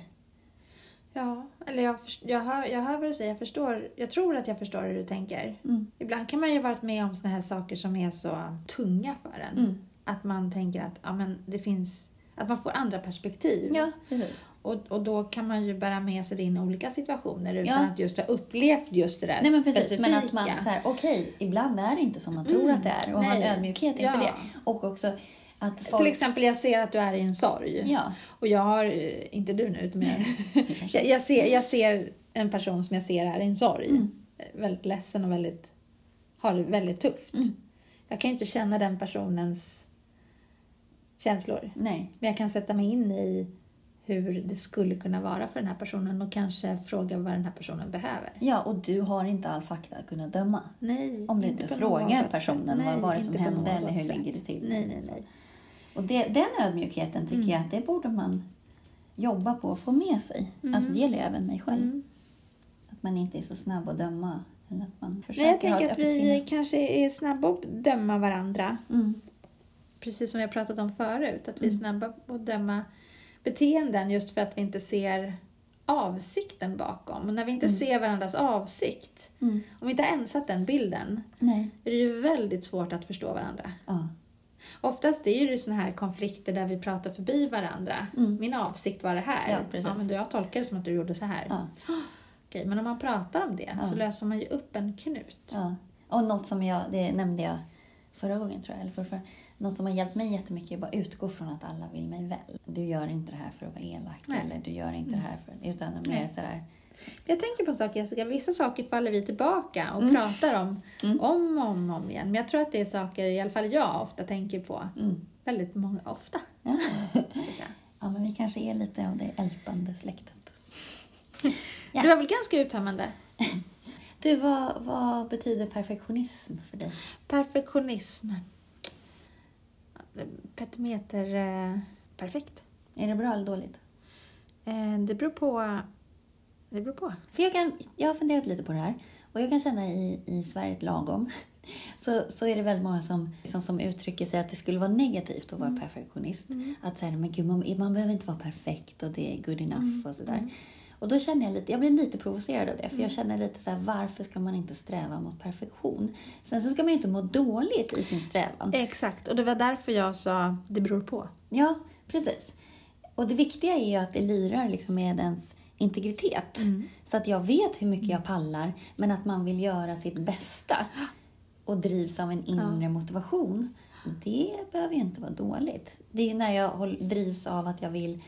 Ja, eller jag, jag, hör, jag hör vad du säger. Jag, förstår, jag tror att jag förstår hur du tänker. Mm. Ibland kan man ju varit med om såna här saker som är så tunga för en. Mm. Att man tänker att ja, men det finns att man får andra perspektiv. Ja, precis. Och, och då kan man ju bära med sig det in i olika situationer utan Ja. att just ha upplevt just det där Nej men precis, specifika. men att man här, okej, ibland är det inte som man tror att det är och ha en Nej. ödmjukhet inför Ja. det. Och också att folk... Till exempel, jag ser att du är i en sorg. Ja, Och jag har, eh, inte du nu, utan jag, jag, jag, ser, jag ser en person som jag ser är i en sorg. Mm. Väldigt ledsen och väldigt, har det väldigt tufft. Mm. Jag kan ju inte känna den personens känslor. nej. Men jag kan sätta mig in i hur det skulle kunna vara för den här personen och kanske fråga vad den här personen behöver. Ja, och du har inte all fakta att kunna döma. Nej, Om du inte på frågar personen sätt. vad var det som inte hände eller hur sätt. ligger det till. Nej, nej, nej. Och det, den ödmjukheten tycker Mm. jag att det borde man jobba på att få med sig. Alltså det gäller ju även mig själv. Mm. Att man inte är så snabb att döma. Eller att man försöker Nej, jag tänker att vi kanske är snabba att döma varandra. Mm. Precis som vi har pratat om förut. Att vi är Mm. snabba på att döma beteenden just för att vi inte ser avsikten bakom. Och när vi inte Mm. ser varandras avsikt, Mm. om vi inte har ensat den bilden, Nej. är det ju väldigt svårt att förstå varandra. Ja. Oftast är det såna här konflikter där vi pratar förbi varandra. Mm. Min avsikt var det här. Ja, precis. men jag tolkar det som att du gjorde så här. Ja. Okej, men om man pratar om det Ja. så löser man ju upp en knut. Ja. Och något som jag, det nämnde jag förra gången tror jag, eller förra, något som har hjälpt mig jättemycket är bara utgå från att alla vill mig väl. Du gör inte det här för att vara elak Nej. eller du gör inte det här för, utan mer sådär, Jag tänker på en sak Jessica, vissa saker faller vi tillbaka och Mm. pratar om Mm. om och om, om igen. Men jag tror att det är saker, i alla fall jag ofta tänker på. mm. Väldigt många, ofta. Ja. ja men vi kanske är lite av det ältande släktet. Ja. Det var väl ganska uttömmande. Du, vad, vad betyder perfektionism för dig? Perfektionism. Petimeter eh, perfekt. Är det bra eller dåligt? Eh, det beror på. Det beror på. För jag, kan, jag har funderat lite på det här. Och jag kan känna i, i Sverige lagom, så, så är det väldigt många som, liksom, som uttrycker sig att det skulle vara negativt att vara Mm. perfektionist. Att säga, men gud, man, man behöver inte vara perfekt och det är good enough Mm. och sådär. Och då känner jag lite, jag blir lite provocerad av det, för jag Mm. känner lite så här, varför ska man inte sträva mot perfektion? Sen så ska man ju inte må dåligt i sin strävan. Exakt, och det var därför jag sa det beror på. Ja, precis. Och det viktiga är ju att det lirar liksom med ens integritet. Så att jag vet hur mycket jag pallar, men att man vill göra sitt bästa och drivs av en inre motivation. Det behöver ju inte vara dåligt. Det är ju när jag drivs av att jag vill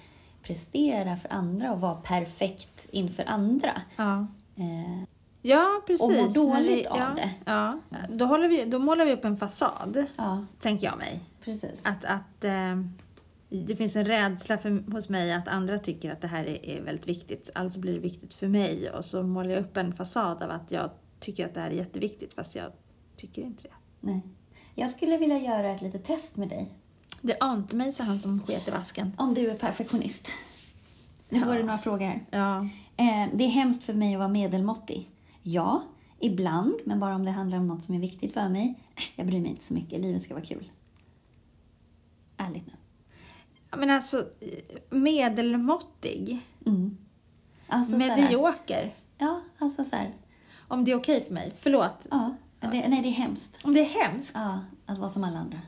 prestera för andra och vara perfekt inför andra. Ja. Eh, Ja, precis. Och mår När dåligt vi, av ja, det. Ja. Då, håller vi, då målar vi upp en fasad, ja, tänker jag mig. precis. Att, att eh, det finns en rädsla för, hos mig att andra tycker att det här är, är väldigt viktigt. Alltså blir det viktigt för mig och så målar jag upp en fasad av att jag tycker att det här är jätteviktigt fast jag tycker inte det. Nej. Jag skulle vilja göra ett litet test med dig. Det ante mig, sa han som sket i vasken. Om du är perfektionist. Nu får Ja. du några frågor här. Ja. Eh, det är hemskt för mig att vara medelmåttig. Ja, ibland, men bara om det handlar om något som är viktigt för mig. Eh, Jag bryr mig inte så mycket, livet ska vara kul. Ärligt nu. Men alltså, medelmåttig, Mm. Alltså medioker. Ja, alltså så här. Om det är okej för mig. Förlåt. Ja, det, nej, det är hemskt. Om det är hemskt. Ja, att vara som alla andra.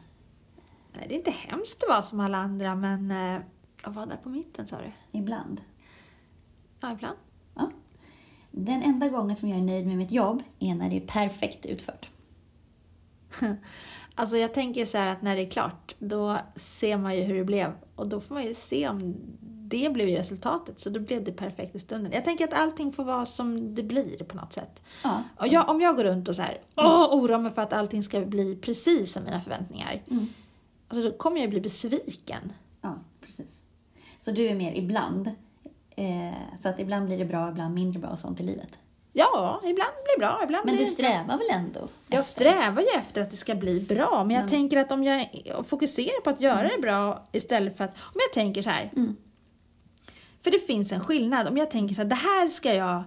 Det är inte hemskt att vara som alla andra, men eh, att vara där på mitten sa du? Ibland. Ja, ibland. Ja. Den enda gången som jag är nöjd med mitt jobb är när det är perfekt utfört. Alltså jag tänker så här att när det är klart, då ser man ju hur det blev. Och då får man ju se om det blev resultatet. Så då blev det perfekt i stunden. Jag tänker att allting får vara som det blir på något sätt. Ja. Och jag, om jag går runt och så här, åh, oroar mig för att allting ska bli precis som mina förväntningar. Mm. Alltså då kommer jag bli besviken. Ja, precis. Så du är mer ibland. Eh, så att ibland blir det bra, ibland mindre bra och sånt i livet. Ja, ibland blir det bra, ibland Men blir du det bra. strävar väl ändå? Jag strävar ju efter att det ska bli bra, men jag tänker att om jag fokuserar på att göra det bra istället för att... Om jag tänker så här. Mm. För det finns en skillnad. Om jag tänker så här, det här ska jag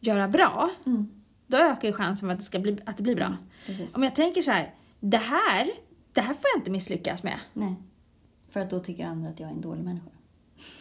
göra bra, Mm. då ökar ju chansen för att det, ska bli, att det blir bra. Precis. Om jag tänker så här, det här, det här får jag inte misslyckas med. Nej. För att då tycker andra att jag är en dålig människa.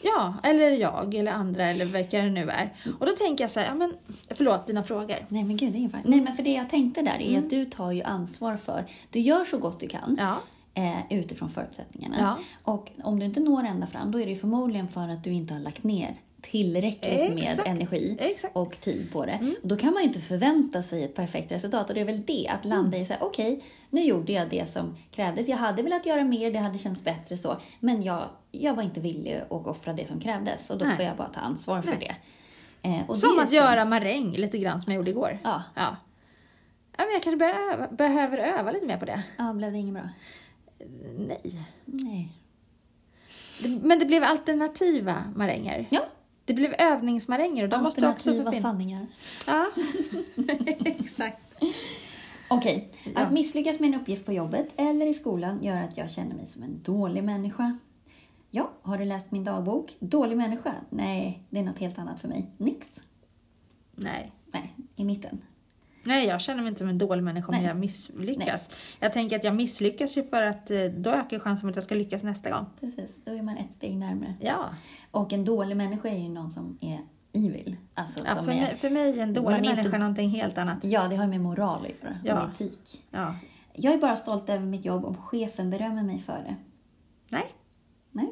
Ja, eller jag, eller andra, eller vilka det nu är. Och då tänker jag så här, ja men, förlåt dina frågor. Nej men gud, det är ingen fara. Nej men för det jag tänkte där är att du tar ju ansvar för, du gör så gott du kan Ja, eh, utifrån förutsättningarna. Ja. Och om du inte når ända fram då är det ju förmodligen för att du inte har lagt ner tillräckligt med Exakt. energi Exakt. och tid på det. Då kan man ju inte förvänta sig ett perfekt resultat och det är väl det, att landa i så här, okej, nu gjorde jag det som krävdes. Jag hade velat göra mer, det hade känts bättre så, men jag, jag var inte villig att offra det som krävdes och då Nej. får jag bara ta ansvar för det. Eh, som det att göra maräng lite grann som jag gjorde igår. Ja. Ja. ja men jag kanske behöver, behöver öva lite mer på det. Ja, blev det inget bra? Nej. Nej. Men det blev alternativa maränger. Ja, Det blev övningsmaränger och de måste också få finnas. sanningar. Ja, exakt. Okej, Ja. att misslyckas med en uppgift på jobbet eller i skolan gör att jag känner mig som en dålig människa. Ja, har du läst min dagbok? Dålig människa? Nej, det är något helt annat för mig. Nix. Nej. Nej, i mitten. Nej, jag känner mig inte som en dålig människa om Nej. jag misslyckas. Jag tänker att jag misslyckas ju för att eh, då ökar chansen att jag ska lyckas nästa gång. Precis, då är man ett steg närmare. Ja, Och en dålig människa är ju någon som är evil. Alltså ja för, är... mig, för mig är en dålig är inte- människa någonting helt annat. Ja, det har med moral att göra. Ja. Och etik. Ja. Jag är bara stolt över mitt jobb om chefen berömmer mig för det. Nej, Nej?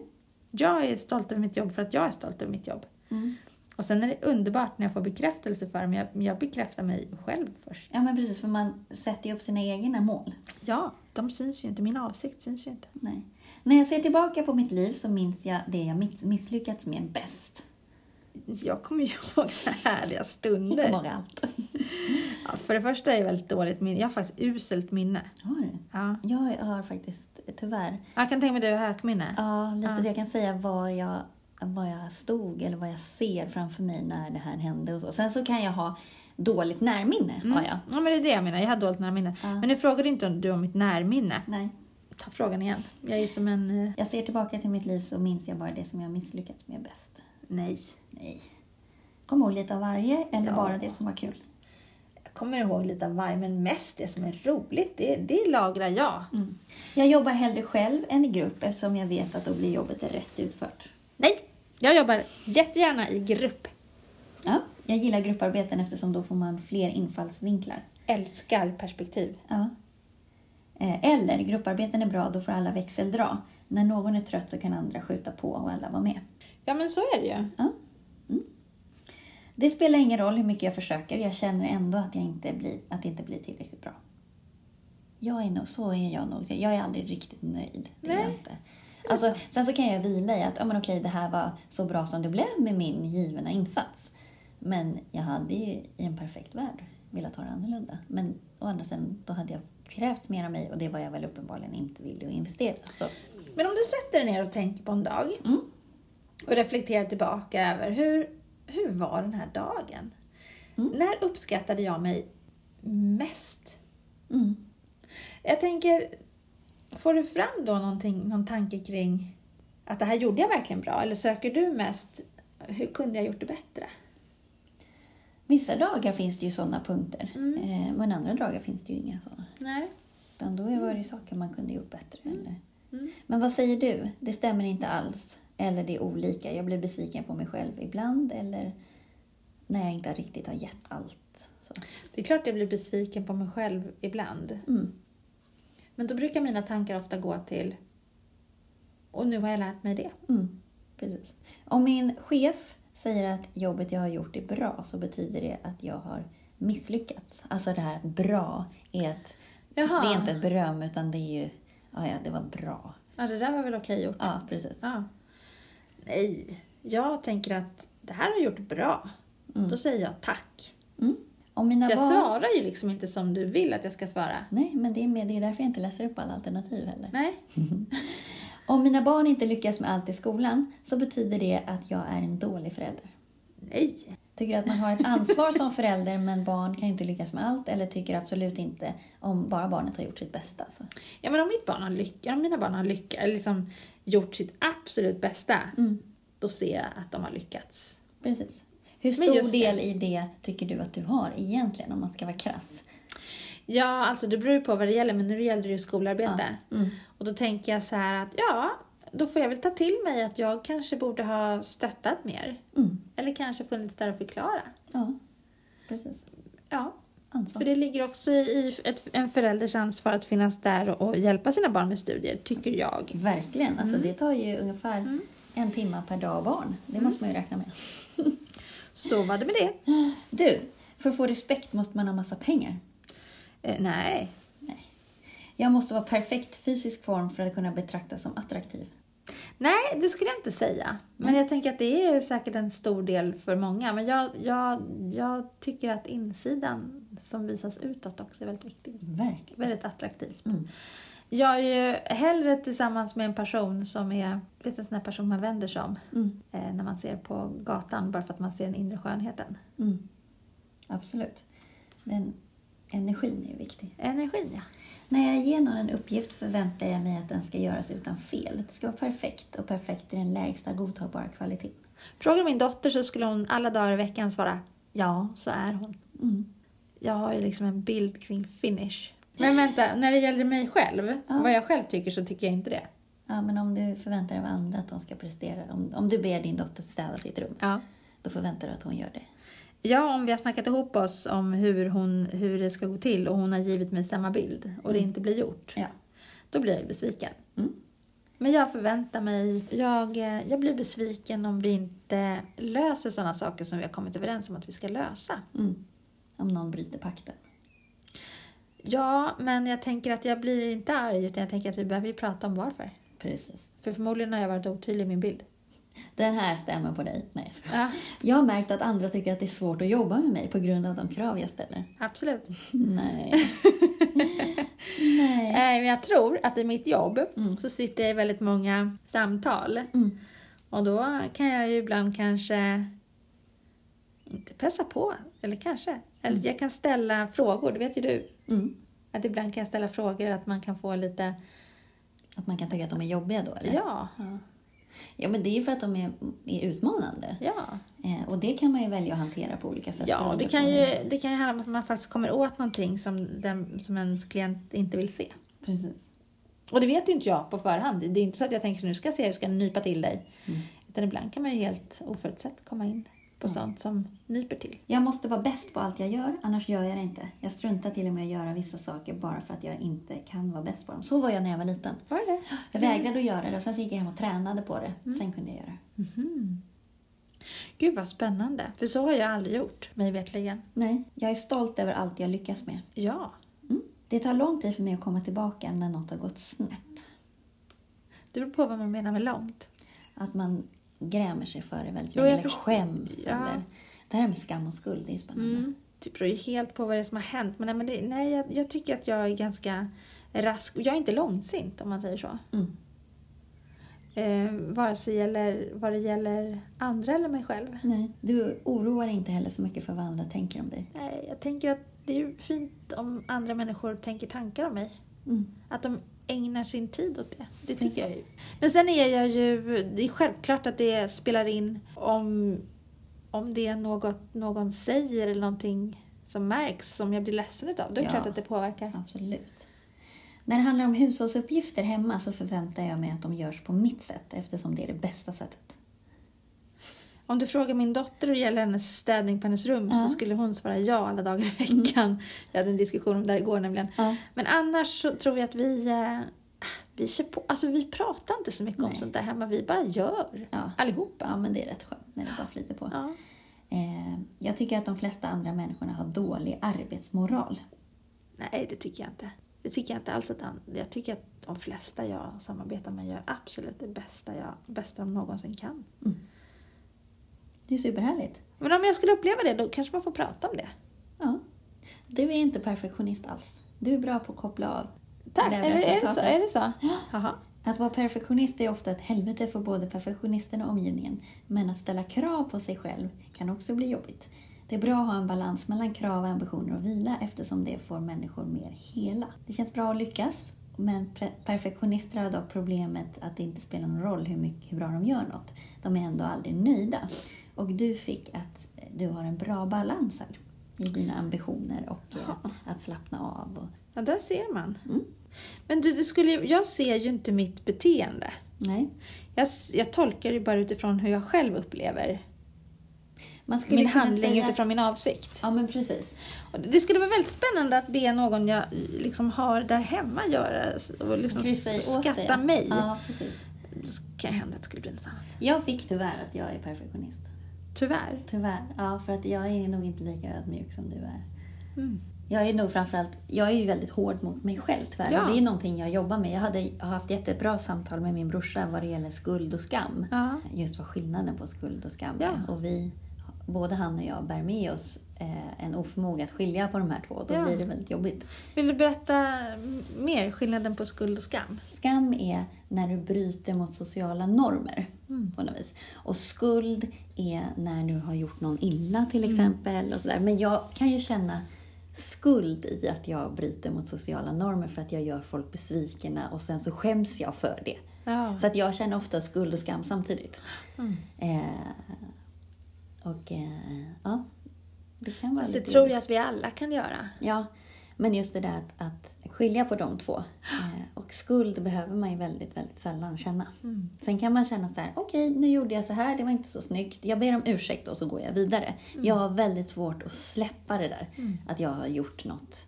jag är stolt över mitt jobb för att jag är stolt över mitt jobb. Mm. Och sen är det underbart när jag får bekräftelse för det, men jag, jag bekräftar mig själv först. Ja, men precis, för man sätter ju upp sina egna mål. Ja, de syns ju inte. Min avsikt syns ju inte. Nej. När jag ser tillbaka på mitt liv så minns jag det jag miss- misslyckats med bäst. Jag kommer ju ihåg så härliga Jag stunder. kommer ihåg allt. Ja, för det första är jag väldigt dåligt minne. Jag har faktiskt uselt minne. Har du? Ja. Jag har faktiskt, tyvärr, Jag kan tänka mig att du har högminne. ja, lite Ja. jag kan säga var jag, var jag stod eller vad jag ser framför mig när det här hände. Och så. Sen så kan jag ha dåligt närminne. Har jag. Ja, men det är det jag menar. Jag har dåligt närminne. Ja. Men nu frågade inte du om mitt närminne. Nej. Ta frågan igen. Jag är som en... eh, Jag ser tillbaka till mitt liv så minns jag bara det som jag misslyckats med bäst. Nej. Nej. Kom ihåg lite av varje eller Ja. bara det som var kul? Jag kommer ihåg lite av varje, men mest det som är roligt, det, det lagrar jag. Mm. Jag jobbar hellre själv än i grupp eftersom jag vet att då blir jobbet rätt utfört. Nej, jag jobbar jättegärna i grupp. Ja, jag gillar grupparbeten eftersom då får man fler infallsvinklar. Älskar perspektiv. Ja. Eh, Eller grupparbeten är bra, då får alla växeldra. När någon är trött så kan andra skjuta på och alla vara med. Ja, men så är det ju. Ja. Mm. Det spelar ingen roll hur mycket jag försöker, jag känner ändå att, jag inte blir, att det inte blir tillräckligt bra. Jag är nog, så är jag nog. Jag är aldrig riktigt nöjd. Det är Nej. jag inte. Alltså, sen så kan jag vila i att ja, men okej, det här var så bra som det blev med min givna insats. Men jag hade ju i en perfekt värld velat ha det annorlunda. Men å andra sidan, då hade jag krävts mer av mig och det var jag väl uppenbarligen inte villig att investera. Så, Men om du sätter dig ner och tänker på en dag mm. och reflekterar tillbaka över hur, hur var den här dagen? Mm. När uppskattade jag mig mest? Mm. Jag tänker, får du fram då någonting, någon tanke kring att det här gjorde jag verkligen bra? Eller söker du mest, hur kunde jag gjort det bättre? Vissa dagar finns det ju sådana punkter, Mm. eh, men andra dagar finns det ju inga sådana. Nej. Utan då var det ju saker man kunde gjort bättre. Eller? Mm. Men vad säger du? Det stämmer inte alls. Eller det är olika. Jag blir besviken på mig själv ibland. Eller när jag inte riktigt har gett allt. Så. Det är klart jag blir besviken på mig själv ibland. Mm. Men då brukar mina tankar ofta gå till och nu har jag lärt mig det. Mm. Precis. Om min chef säger att jobbet jag har gjort är bra så betyder det att jag har misslyckats. Alltså det här bra är ett, Jaha. det är inte ett beröm utan det är ju, ja, ja det var bra. Ja, det där var väl okej gjort. Ja, precis. Ja. Nej, jag tänker att det här har jag gjort bra. Då säger jag tack. Mm. Om mina Jag barn... svarar ju liksom inte som du vill att jag ska svara. Nej, men det är, med, det är därför jag inte läser upp alla alternativ heller. Nej. Om mina barn inte lyckas med allt i skolan så betyder det att jag är en dålig förälder. Nej. Tycker att man har ett ansvar som förälder men barn kan ju inte lyckas med allt eller tycker absolut inte om bara barnet har gjort sitt bästa. Så. Ja, men om mitt barn har lyckats, om mina barn har lyckats, liksom gjort sitt absolut bästa, Mm. då ser jag att de har lyckats. Precis. Hur stor del i det tycker du att du har egentligen om man ska vara krass? Ja, alltså det beror ju på vad det gäller, men nu gäller det ju skolarbete. Mm. Och då tänker jag så här att ja, då får jag väl ta till mig att jag kanske borde ha stöttat mer. Mm. Eller kanske funnits där och förklara. Ja, precis. Ja, Ansvar. för det ligger också i ett, en förälders ansvar att finnas där och, och hjälpa sina barn med studier, tycker jag. Verkligen. Alltså, Mm. Det tar ju ungefär en timme per dag och barn. Det Mm. måste man ju räkna med. Så var det med det. Du, för att få respekt måste man ha massa pengar. Eh, nej, Nej. Jag måste vara perfekt fysisk form för att kunna betraktas som attraktiv. Nej, det skulle jag inte säga. Men jag tänker att det är säkert en stor del för många. Men jag, jag, jag tycker att insidan som visas utåt också är väldigt viktig. Verkligen. Väldigt attraktivt. Mm. Jag är ju hellre tillsammans med en person som är, vet en sån här person man vänder sig om Mm. eh, när man ser på gatan bara för att man ser den inre skönheten. Mm. Absolut. Den energin är viktig. Energin ja. När jag ger någon en uppgift förväntar jag mig att den ska göras utan fel. Det ska vara perfekt och perfekt är den lägsta godtagbara kvaliteten. Frågar min dotter så skulle hon alla dagar i veckan svara ja, så är hon. Mm. Jag har ju liksom en bild kring finish. Men vänta, när det gäller mig själv, Ja. vad jag själv tycker så tycker jag inte det. Ja, men om du förväntar dig av andra att de ska prestera. Om, om du ber din dotter städa sitt rum, Ja. då förväntar du att hon gör det. Ja, om vi har snackat ihop oss om hur, hon, hur det ska gå till och hon har givit mig samma bild och det inte blir gjort, Ja. då blir jag ju besviken. Mm. Men jag förväntar mig, jag, jag blir besviken om vi inte löser sådana saker som vi har kommit överens om att vi ska lösa. Mm. Om någon bryter pakten. Ja, men jag tänker att jag blir inte arg utan jag tänker att vi behöver ju prata om varför. Precis. För förmodligen har jag varit otydlig i min bild. Den här stämmer på dig. Nej, jag. Ja, Jag har märkt att andra tycker att det är svårt att jobba med mig på grund av de krav jag ställer. absolut. Nej. Nej. Men jag tror att i mitt jobb Mm. så sitter jag i väldigt många samtal. Mm. Och då kan jag ju ibland kanske inte pressa på, eller kanske. Eller jag kan ställa frågor, det vet ju du. Mm. Att ibland kan jag ställa frågor att man kan få lite, Att man kan tycka att de är jobbiga då, eller? ja. Ja. Ja, men det är ju för att de är, är utmanande. Ja. Eh, och det kan man ju välja att hantera på olika sätt. Ja, det kan, ju, det kan ju handla om att man faktiskt kommer åt någonting som, den, som ens klient inte vill se. Precis. Och det vet ju inte jag på förhand. Det är inte så att jag tänker nu ska jag se hur jag ska nypa till dig. Mm. Utan ibland kan man ju helt oförutsett komma in på Mm. sånt som nyper till. Jag måste vara bäst på allt jag gör, annars gör jag det inte. Jag struntar till och med att göra vissa saker bara för att jag inte kan vara bäst på dem. Så var jag när jag var liten. Var det? Jag vägrade att göra det och sen gick jag hem och tränade på det. Mm. Sen kunde jag göra det. Mhm. Gud vad spännande. För så har jag aldrig gjort, mig vetligen. Nej, jag är stolt över allt jag lyckas med. Ja. Mm. Det tar lång tid för mig att komma tillbaka när något har gått snett. Det beror på vad man menar med långt. Att man grämer sig för det väldigt Jo, länge, jag eller skäms. Ja. Eller, det här med skam och skuld, det är spännande. Mm. Det beror ju helt på vad det är som har hänt. Men, nej, men det, nej, jag, jag tycker att jag är ganska rask. Jag är inte långsint om man säger så. Mm. Eh, vare sig gäller, vad det gäller andra eller mig själv. Nej, du oroar inte heller så mycket för vad andra tänker om dig. Nej, jag tänker att det är ju fint om andra människor tänker tankar om mig. Mm. Att de ägnar sin tid åt det. Det tycker jag ju. Men sen är jag ju... Det är självklart att det spelar in om, om det är något någon säger eller någonting som märks som jag blir ledsen utav. Då är det Ja. klart att det påverkar. Absolut. När det handlar om hushållsuppgifter hemma så förväntar jag mig att de görs på mitt sätt eftersom det är det bästa sättet. Om du frågar min dotter det gäller hennes städning på hennes rum Ja. så skulle hon svara ja alla dagar i veckan. Vi hade en diskussion om det här igår nämligen. Ja. Men annars så tror jag att vi, eh, vi, kör på. Alltså, vi pratar inte så mycket om Nej. sånt där hemma. Vi bara gör. Ja. Allihopa. ja, men det är rätt skönt när det bara flyter på. Ja. Eh, jag tycker att de flesta andra människorna har dålig arbetsmoral. Nej, det tycker jag inte. Det tycker jag inte alls. Att han, jag tycker att de flesta jag samarbetar med gör absolut det bästa, jag, bästa de någonsin kan. Det är superhärligt. Men om jag skulle uppleva det, då kanske man får prata om det. Ja. Du är inte perfektionist alls. Du är bra på att koppla av. Tack! Det är Eller är det så? Är det så? Jaha. Att vara perfektionist är ofta ett helvete för både perfektionisten och omgivningen. Men att ställa krav på sig själv kan också bli jobbigt. Det är bra att ha en balans mellan krav, ambitioner och vila eftersom det får människor mer hela. Det känns bra att lyckas, men perfektionister har dock problemet att det inte spelar någon roll hur, mycket, hur bra de gör något. De är ändå aldrig nöjda. Och du fick att du har en bra balans här i dina ambitioner och eh, att slappna av. Och, Ja, där ser man. Mm. Men du, du skulle, jag ser ju inte mitt beteende. nej, Jag, jag tolkar det bara utifrån hur jag själv upplever min handling säga- utifrån min avsikt. Ja, men precis. Det skulle vara väldigt spännande att be någon jag liksom har där hemma göra och liksom skatta mig. Ja, precis. Det kan hända att det skulle bli intressant. Jag fick tyvärr att jag är perfektionist. Tyvärr. Tyvärr. Ja, för att jag är nog inte lika ödmjuk som du är. Mm. Jag är nog framförallt, jag är ju väldigt hård mot mig själv tyvärr. Ja. Det är någonting jag jobbar med. Jag hade har haft jättebra samtal med min brorsa vad det gäller skuld och skam. Ja. Just vad skillnaden på skuld och skam Ja. är. Och vi, både han och jag bär med oss eh, en oförmåga att skilja på de här två. Då Ja. blir det väldigt jobbigt. Vill du berätta mer skillnaden på skuld och skam? Skam är när du bryter mot sociala normer Mm. på något vis. Och skuld är när du har gjort någon illa till Mm. exempel. Och så där. Men jag kan ju känna skuld i att jag bryter mot sociala normer för att jag gör folk besvikna och sen så skäms jag för det. Ja. Så att jag känner ofta skuld och skam samtidigt. Mm. Eh, och eh, ja, det kan vara Fast det tror jag att vi alla kan göra. Ja, men just det där att, att skilja på de två. Eh, och skuld behöver man ju väldigt, väldigt sällan känna. Mm. Sen kan man känna så här, okej, nu gjorde jag så här, det var inte så snyggt. Jag ber om ursäkt och så går jag vidare. Jag har väldigt svårt att släppa det där. Mm. Att jag har gjort något,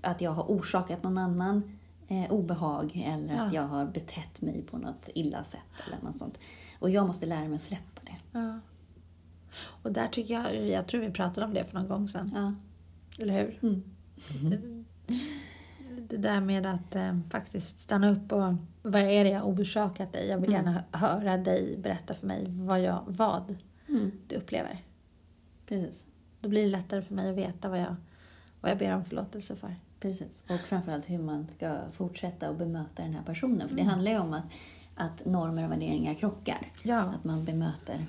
att jag har orsakat någon annan eh, obehag eller att Ja. jag har betett mig på något illa sätt eller något sånt. Och jag måste lära mig att släppa det. Ja. Och där tycker jag, jag tror vi pratade om det för någon gång sedan. Ja. Eller hur? Mm. Det, det där med att eh, faktiskt stanna upp och vad är det jag orsakat dig? Jag vill Mm. gärna hö- höra dig berätta för mig vad, jag, vad Mm. du upplever. Precis. Då blir det lättare för mig att veta vad jag, vad jag ber om förlåtelse för. Precis. Och framförallt hur man ska fortsätta att bemöta den här personen. För det Mm. handlar ju om att, att normer och värderingar krockar. Ja. Att man bemöter,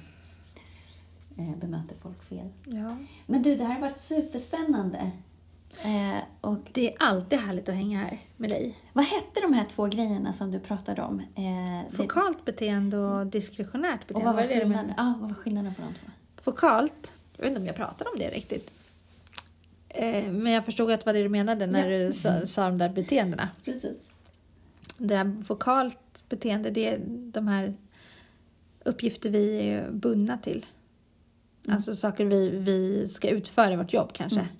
eh, bemöter folk fel. ja. Men du, det här har varit superspännande. Eh, och Och Det är alltid härligt att hänga här med dig. vad hette de här två grejerna som du pratade om? Eh, det- Fokalt beteende och diskretionärt och beteende. vad var, det det skillnaden? Ja, vad var skillnaden på de två? Fokalt, jag vet inte om jag pratade om det riktigt. Eh, men jag förstod att det var det du menade när Ja. du sa, sa de där beteendena. Precis. Det här fokalt beteende, det är de här uppgifter vi är bundna till. Mm. Alltså saker vi, vi ska utföra i vårt jobb kanske. Mm.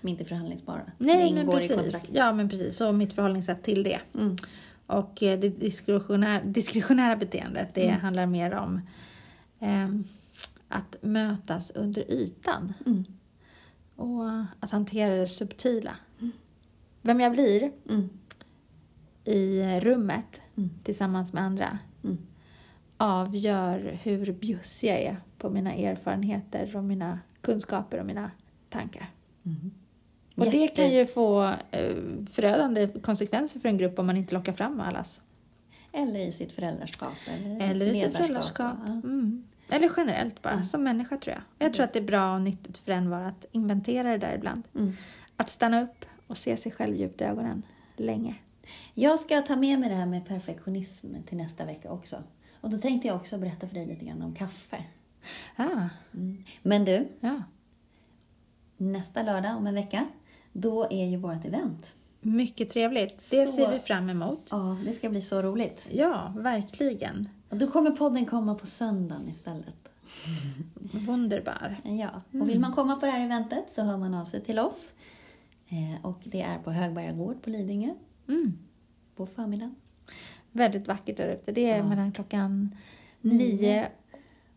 Som inte är förhandlingsbara. Nej, men ingår i precis. kontraktet. Ja, men precis. Så mitt förhållningssätt till det. Mm. Och eh, det diskretionära, diskretionära beteendet, det Mm. handlar mer om ehm, att mötas under ytan. Mm. Och att hantera det subtila. Vem jag blir Mm. i rummet Mm. tillsammans med andra Mm. avgör hur bjussig jag är på mina erfarenheter och mina kunskaper och mina tankar. Mm. Och det Jätte- kan ju få eh, förödande konsekvenser för en grupp om man inte lockar fram allas. Eller i sitt föräldraskap. Eller, Eller i sitt föräldraskap. Mm. Eller generellt bara, Mm. som människa tror jag. Jag tror att det är bra och nyttigt för en var att inventera det där ibland. Mm. Att stanna upp och se sig själv djupt i ögonen länge. Jag ska ta med mig det här med perfektionism till nästa vecka också. Och då tänkte jag också berätta för dig lite grann om kaffe. Ah, Mm. Men du, ja. nästa lördag om en vecka, då är ju vårt event. Mycket trevligt. Det Så- ser vi fram emot. Ja, det ska bli så roligt. Ja, verkligen. Och då kommer podden komma på söndagen istället. Wunderbar. Ja, och vill man komma på det här eventet så hör man av sig till oss. Eh, och det är på Högberga gård på Lidingö Mm. på förmiddagen. Väldigt vackert där ute. Det är Ja. mellan klockan Nio.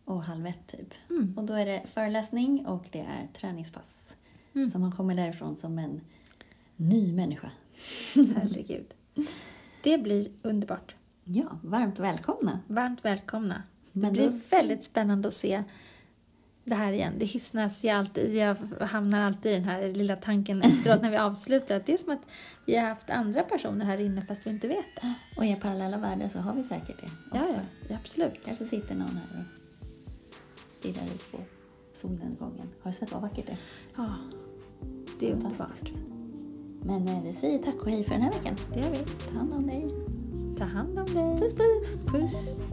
Och halv ett typ. Mm. Och då är det föreläsning och det är träningspass. Mm. Så man kommer därifrån som en ny människa. Herregud. Det blir underbart. Ja, varmt välkomna. Varmt välkomna. Det Men blir då- väldigt spännande att se det här igen. Det hissnas ju alltid. Jag hamnar alltid i den här lilla tanken efteråt när vi avslutar. Att det är som att vi har haft andra personer här inne fast vi inte vet det. Och i parallella världar så har vi säkert det också. ja, ja absolut. Kanske sitter någon här och stirrar ut på solnedgången. Har du sett vad vackert det är? Ja, det är underbart. Men eh, vi säger tack och hej för den här veckan. Det gör vi. Ta hand om dig. Ta hand om dig. Puss puss! Puss.